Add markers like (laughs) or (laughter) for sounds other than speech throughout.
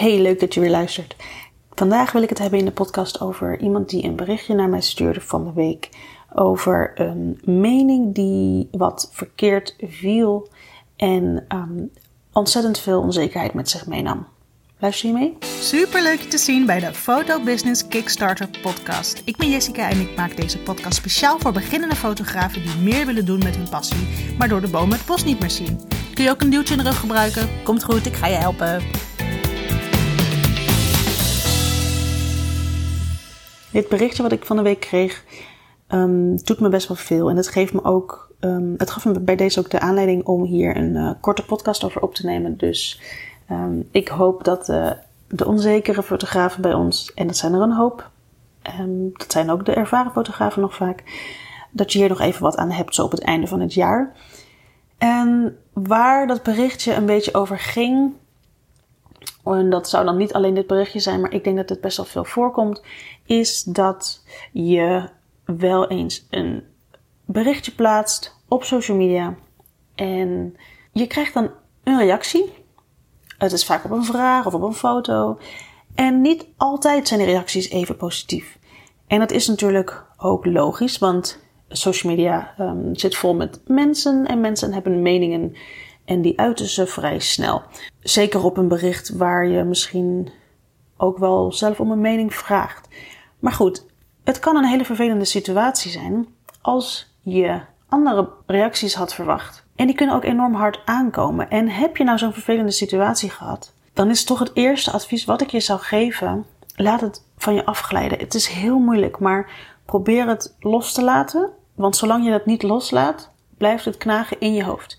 Hey, leuk dat je weer luistert. Vandaag wil ik het hebben in de podcast over iemand die een berichtje naar mij stuurde van de week. Over een mening die wat verkeerd viel en um, ontzettend veel onzekerheid met zich meenam. Luister je mee? Super leuk je te zien bij de Photo Business Kickstarter podcast. Ik ben Jessica en ik maak deze podcast speciaal voor beginnende fotografen die meer willen doen met hun passie, maar door de boom het bos niet meer zien. Kun je ook een duwtje in de rug gebruiken? Komt goed, ik ga je helpen. Dit berichtje wat ik van de week kreeg, um, doet me best wel veel. En het geeft me ook, um, het gaf me bij deze ook de aanleiding om hier een uh, korte podcast over op te nemen. Dus um, ik hoop dat uh, de onzekere fotografen bij ons, en dat zijn er een hoop, dat zijn ook de ervaren fotografen nog vaak, dat je hier nog even wat aan hebt zo op het einde van het jaar. En waar dat berichtje een beetje over ging, en dat zou dan niet alleen dit berichtje zijn, maar ik denk dat het best wel veel voorkomt, is dat je wel eens een berichtje plaatst op social media en je krijgt dan een reactie. Het is vaak op een vraag of op een foto. En niet altijd zijn de reacties even positief. En dat is natuurlijk ook logisch, want social media um, zit vol met mensen en mensen hebben meningen en die uiten ze vrij snel. Zeker op een bericht waar je misschien ook wel zelf om een mening vraagt. Maar goed, het kan een hele vervelende situatie zijn als je andere reacties had verwacht. En die kunnen ook enorm hard aankomen. En heb je nou zo'n vervelende situatie gehad, dan is toch het eerste advies wat ik je zou geven: laat het van je afglijden. Het is heel moeilijk, maar probeer het los te laten. Want zolang je dat niet loslaat, blijft het knagen in je hoofd.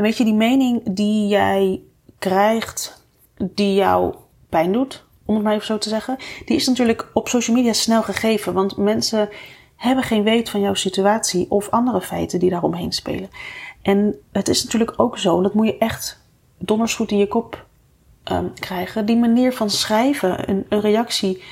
En weet je, die mening die jij krijgt, die jou pijn doet, om het maar even zo te zeggen, die is natuurlijk op social media snel gegeven. Want mensen hebben geen weet van jouw situatie of andere feiten die daaromheen spelen. En het is natuurlijk ook zo, dat moet je echt dondersgoed in je kop um, krijgen. Die manier van schrijven, een, een reactie.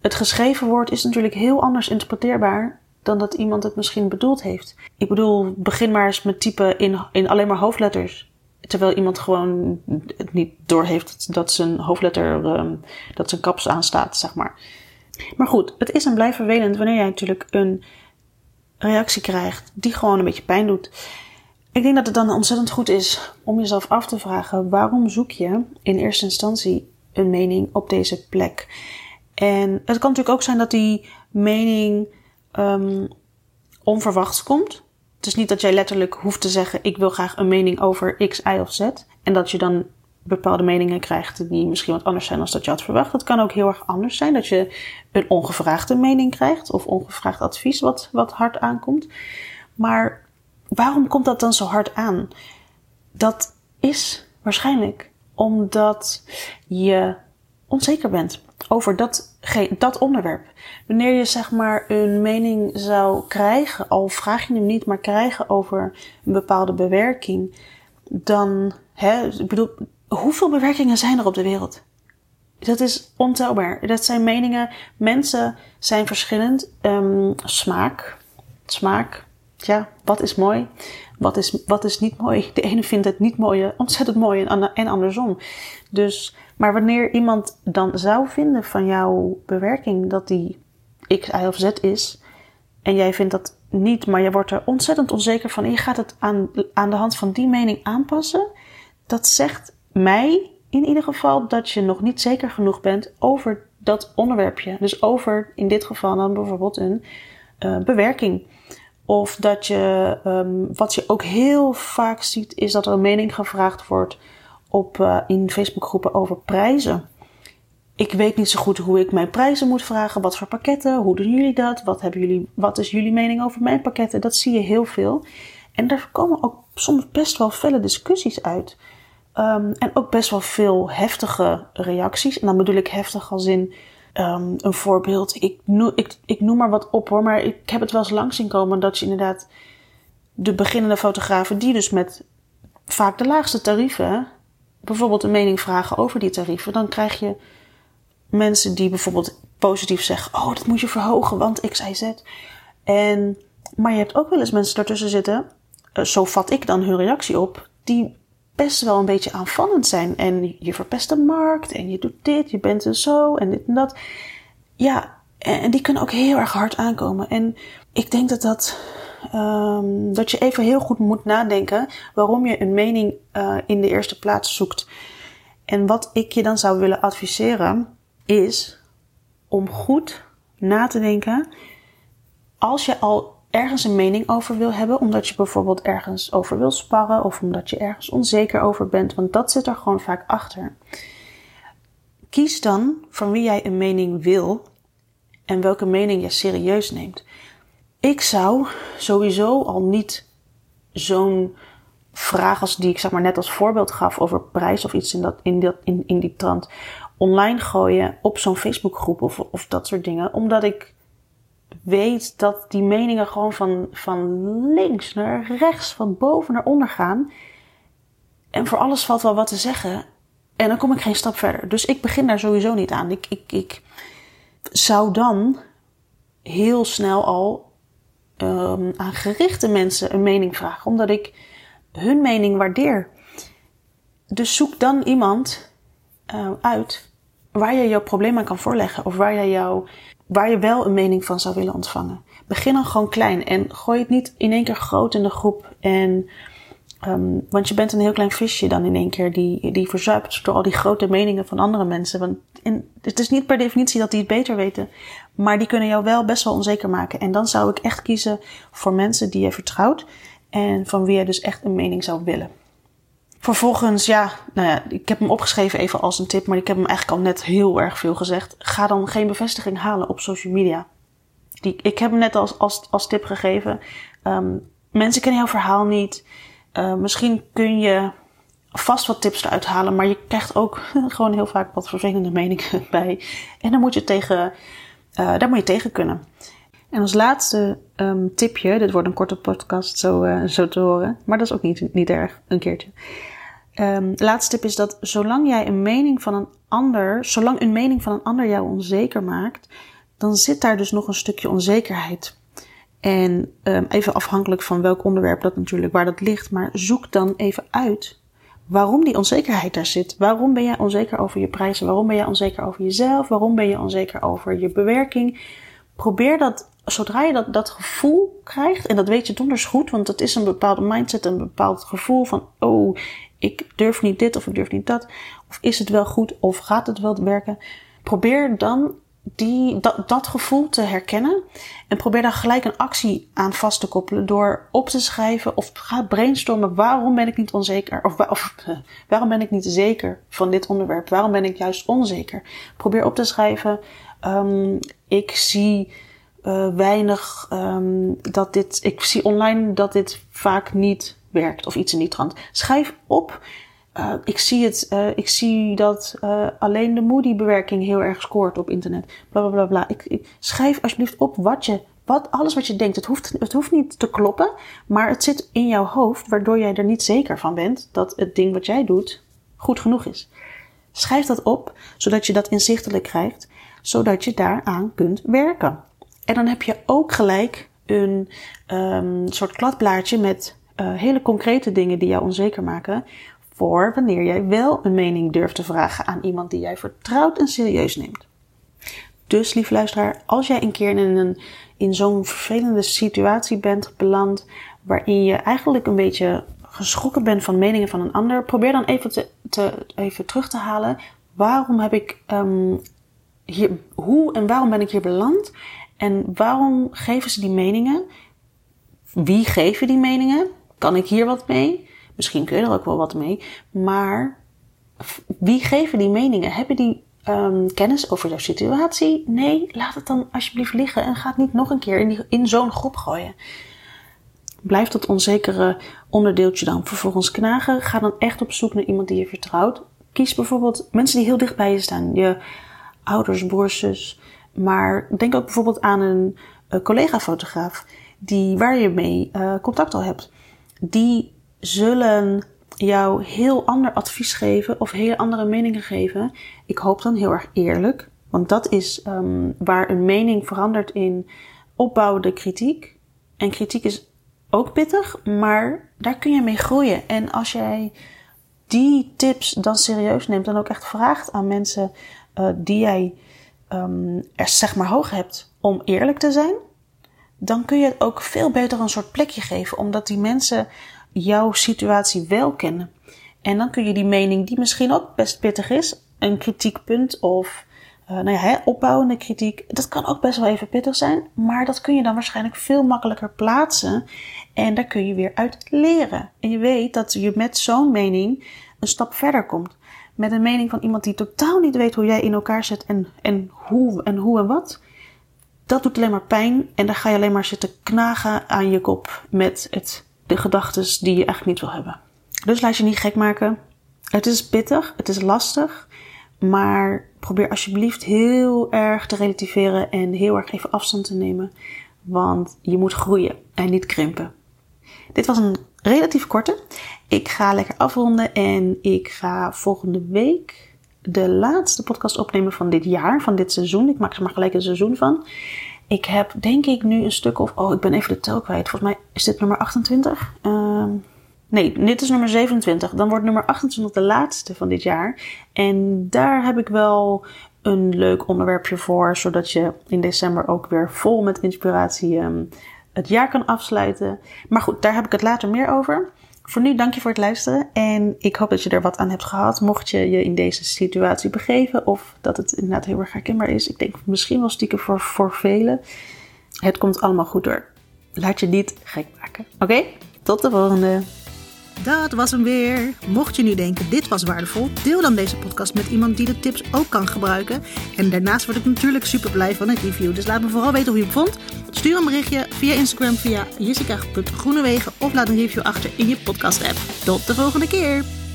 Het geschreven woord is natuurlijk heel anders interpreteerbaar dan dat iemand het misschien bedoeld heeft. Ik bedoel, begin maar eens met typen in, in alleen maar hoofdletters. Terwijl iemand gewoon het niet doorheeft dat zijn hoofdletter, um, dat zijn kaps aanstaat, zeg maar. Maar goed, het is en blijft vervelend wanneer jij natuurlijk een reactie krijgt die gewoon een beetje pijn doet. Ik denk dat het dan ontzettend goed is om jezelf af te vragen: waarom zoek je in eerste instantie een mening op deze plek? En het kan natuurlijk ook zijn dat die mening um, onverwachts komt. Het is niet dat jij letterlijk hoeft te zeggen: ik wil graag een mening over X, Y of Z. En dat je dan bepaalde meningen krijgt die misschien wat anders zijn dan dat je had verwacht. Het kan ook heel erg anders zijn dat je een ongevraagde mening krijgt of ongevraagd advies wat, wat hard aankomt. Maar waarom komt dat dan zo hard aan? Dat is waarschijnlijk omdat je onzeker bent over dat, dat onderwerp. Wanneer je zeg maar een mening zou krijgen, al vraag je hem niet, maar krijgen over een bepaalde bewerking, dan, hè, ik bedoel, hoeveel bewerkingen zijn er op de wereld? Dat is ontelbaar. Dat zijn meningen. Mensen zijn verschillend. Um, smaak. Smaak. Ja, wat is mooi? Wat is, wat is niet mooi? De ene vindt het niet mooi, ontzettend mooi en, en andersom. Dus, maar wanneer iemand dan zou vinden van jouw bewerking dat die X, Y of Z is, en jij vindt dat niet, maar je wordt er ontzettend onzeker van je gaat het aan, aan de hand van die mening aanpassen, dat zegt mij in ieder geval dat je nog niet zeker genoeg bent over dat onderwerpje. Dus over in dit geval dan bijvoorbeeld een uh, bewerking. Of dat je, um, wat je ook heel vaak ziet, is dat er een mening gevraagd wordt op, uh, in Facebookgroepen over prijzen. Ik weet niet zo goed hoe ik mijn prijzen moet vragen. Wat voor pakketten? Hoe doen jullie dat? Wat, hebben jullie, wat is jullie mening over mijn pakketten? Dat zie je heel veel. En daar komen ook soms best wel felle discussies uit. Um, en ook best wel veel heftige reacties. En dan bedoel ik heftig als in um, een voorbeeld. Ik ik, ik noem maar wat op hoor, maar ik heb het wel eens langs zien komen dat je inderdaad de beginnende fotografen, die dus met vaak de laagste tarieven, bijvoorbeeld een mening vragen over die tarieven, dan krijg je mensen die bijvoorbeeld positief zeggen: Oh, dat moet je verhogen, want X, Y, Z. En, maar je hebt ook wel eens mensen daartussen zitten, uh, zo vat ik dan hun reactie op, die best wel een beetje aanvallend zijn. En je verpest de markt en je doet dit, je bent er zo en dit en dat. Ja, en die kunnen ook heel erg hard aankomen. En ik denk dat dat, um, dat je even heel goed moet nadenken waarom je een mening uh, in de eerste plaats zoekt. En wat ik je dan zou willen adviseren is om goed na te denken als je al ergens een mening over wil hebben, omdat je bijvoorbeeld ergens over wil sparren of omdat je ergens onzeker over bent, want dat zit er gewoon vaak achter. Kies dan van wie jij een mening wil en welke mening je serieus neemt. Ik zou sowieso al niet zo'n vraag als die ik zeg maar net als voorbeeld gaf over prijs of iets in, dat, in, dat, in, in die trant online gooien op zo'n Facebookgroep of, of dat soort dingen. Omdat ik weet dat die meningen gewoon van, van links naar rechts, van boven naar onder gaan. En voor alles valt wel wat te zeggen. En dan kom ik geen stap verder. Dus ik begin daar sowieso niet aan. Ik, ik, ik zou dan heel snel al um, aan gerichte mensen een mening vragen, omdat ik hun mening waardeer. Dus zoek dan iemand uh, uit waar je jouw probleem aan kan voorleggen of waar je, jou, waar je wel een mening van zou willen ontvangen. Begin dan gewoon klein en gooi het niet in één keer groot in de groep. En, um, want je bent een heel klein visje dan in één keer die, die verzuipt door al die grote meningen van andere mensen. Want in, het is niet per definitie dat die het beter weten, maar die kunnen jou wel best wel onzeker maken. En dan zou ik echt kiezen voor mensen die je vertrouwt en van wie je dus echt een mening zou willen. Vervolgens, ja, nou ja, ik heb hem opgeschreven even als een tip, maar ik heb hem eigenlijk al net heel erg veel gezegd. Ga dan geen bevestiging halen op social media. Die, ik heb hem net als, als, als tip gegeven. Um, mensen kennen jouw verhaal niet. Uh, misschien kun je vast wat tips eruit halen, maar je krijgt ook (laughs) gewoon heel vaak wat vervelende meningen (laughs) bij. En dan moet je tegen, uh, daar moet je tegen kunnen. En als laatste um, tipje, dit wordt een korte podcast zo, uh, zo te horen, maar dat is ook niet, niet erg, een keertje. Um, laatste tip is dat zolang jij een mening van een ander, zolang een mening van een ander jou onzeker maakt, dan zit daar dus nog een stukje onzekerheid. En um, even afhankelijk van welk onderwerp dat natuurlijk, waar dat ligt, maar zoek dan even uit waarom die onzekerheid daar zit. Waarom ben jij onzeker over je prijzen? Waarom ben jij onzeker over jezelf? Waarom ben je onzeker over je bewerking? Probeer dat zodra je dat, dat gevoel krijgt, en dat weet je donders goed, want het is een bepaalde mindset, een bepaald gevoel van, oh, ik durf niet dit of ik durf niet dat, of is het wel goed of gaat het wel werken, probeer dan die, dat, dat gevoel te herkennen en probeer daar gelijk een actie aan vast te koppelen door op te schrijven of ga brainstormen waarom ben ik niet onzeker of, (laughs) waarom ben ik niet zeker van dit onderwerp, waarom ben ik juist onzeker. Probeer op te schrijven, um, ik zie uh, weinig um, dat dit. Ik zie online dat dit vaak niet werkt of iets in die trant. Schrijf op. Uh, ik zie het. Uh, ik zie dat alleen de Moody-bewerking heel erg scoort op internet. Bla bla bla bla. Ik, ik, schrijf alsjeblieft op wat je. Wat, alles wat je denkt. Het hoeft, het hoeft niet te kloppen, maar het zit in jouw hoofd, waardoor jij er niet zeker van bent dat het ding wat jij doet goed genoeg is. Schrijf dat op, zodat je dat inzichtelijk krijgt, zodat je daaraan kunt werken. En dan heb je ook gelijk een um, soort kladblaadje met hele concrete dingen die jou onzeker maken. Voor wanneer jij wel een mening durft te vragen aan iemand die jij vertrouwt en serieus neemt. Dus, lief luisteraar, als jij een keer in, een, in zo'n vervelende situatie bent beland, waarin je eigenlijk een beetje geschrokken bent van meningen van een ander, probeer dan even, te, even terug te halen. Waarom heb ik um, hier, hoe en waarom ben ik hier beland? En waarom geven ze die meningen? Wie geven die meningen? Kan ik hier wat mee? Misschien kun je er ook wel wat mee. Maar wie geven die meningen? Hebben die um, kennis over jouw situatie? Nee, laat het dan alsjeblieft liggen en ga het niet nog een keer in, in zo'n groep gooien. Blijf dat onzekere onderdeeltje dan vervolgens knagen. Ga dan echt op zoek naar iemand die je vertrouwt. Kies bijvoorbeeld mensen die heel dicht bij je staan. Je ouders, broers, zus, maar denk ook bijvoorbeeld aan een uh, collega-fotograaf die, waar je mee uh, contact al hebt. Die zullen jou heel ander advies geven of hele andere meningen geven. Ik hoop dan heel erg eerlijk, want dat is um, waar een mening verandert in opbouwende kritiek. En kritiek is ook pittig, maar daar kun je mee groeien. En als jij die tips dan serieus neemt en ook echt vraagt aan mensen uh, die jij um, er zeg maar hoog hebt om eerlijk te zijn, dan kun je het ook veel beter een soort plekje geven, omdat die mensen jouw situatie wel kennen. En dan kun je die mening, die misschien ook best pittig is, een kritiekpunt of uh, nou ja, hè, opbouwende kritiek, dat kan ook best wel even pittig zijn, maar dat kun je dan waarschijnlijk veel makkelijker plaatsen en daar kun je weer uit leren. En je weet dat je met zo'n mening een stap verder komt. Met een mening van iemand die totaal niet weet hoe jij in elkaar zit en, en hoe en hoe en wat. Dat doet alleen maar pijn en dan ga je alleen maar zitten knagen aan je kop met het, de gedachten die je eigenlijk niet wil hebben. Dus laat je niet gek maken. Het is pittig, het is lastig, maar probeer alsjeblieft heel erg te relativeren en heel erg even afstand te nemen. Want je moet groeien en niet krimpen. Dit was een relatief korte. Ik ga lekker afronden en ik ga volgende week de laatste podcast opnemen van dit jaar, van dit seizoen. Ik maak er maar gelijk een seizoen van. Ik heb denk ik nu een stuk of, oh ik ben even de tel kwijt. Volgens mij is dit nummer 28. Uh, nee, dit is nummer 27. Dan wordt nummer 28 de laatste van dit jaar. En daar heb ik wel een leuk onderwerpje voor, zodat je in december ook weer vol met inspiratie um, het jaar kan afsluiten. Maar goed, daar heb ik het later meer over. Voor nu dank je voor het luisteren en ik hoop dat je er wat aan hebt gehad. Mocht je je in deze situatie begeven of dat het inderdaad heel erg herkenbaar is. Ik denk misschien wel stiekem voor, voor velen. Het komt allemaal goed door. Laat je niet gek maken. Oké, tot de volgende. Dat was hem weer. Mocht je nu denken dit was waardevol, deel dan deze podcast met iemand die de tips ook kan gebruiken. En daarnaast word ik natuurlijk super blij van een review. Dus laat me vooral weten hoe je hem vond. Stuur een berichtje via Instagram via jessica.groenewegen of laat een review achter in je podcast app. Tot de volgende keer.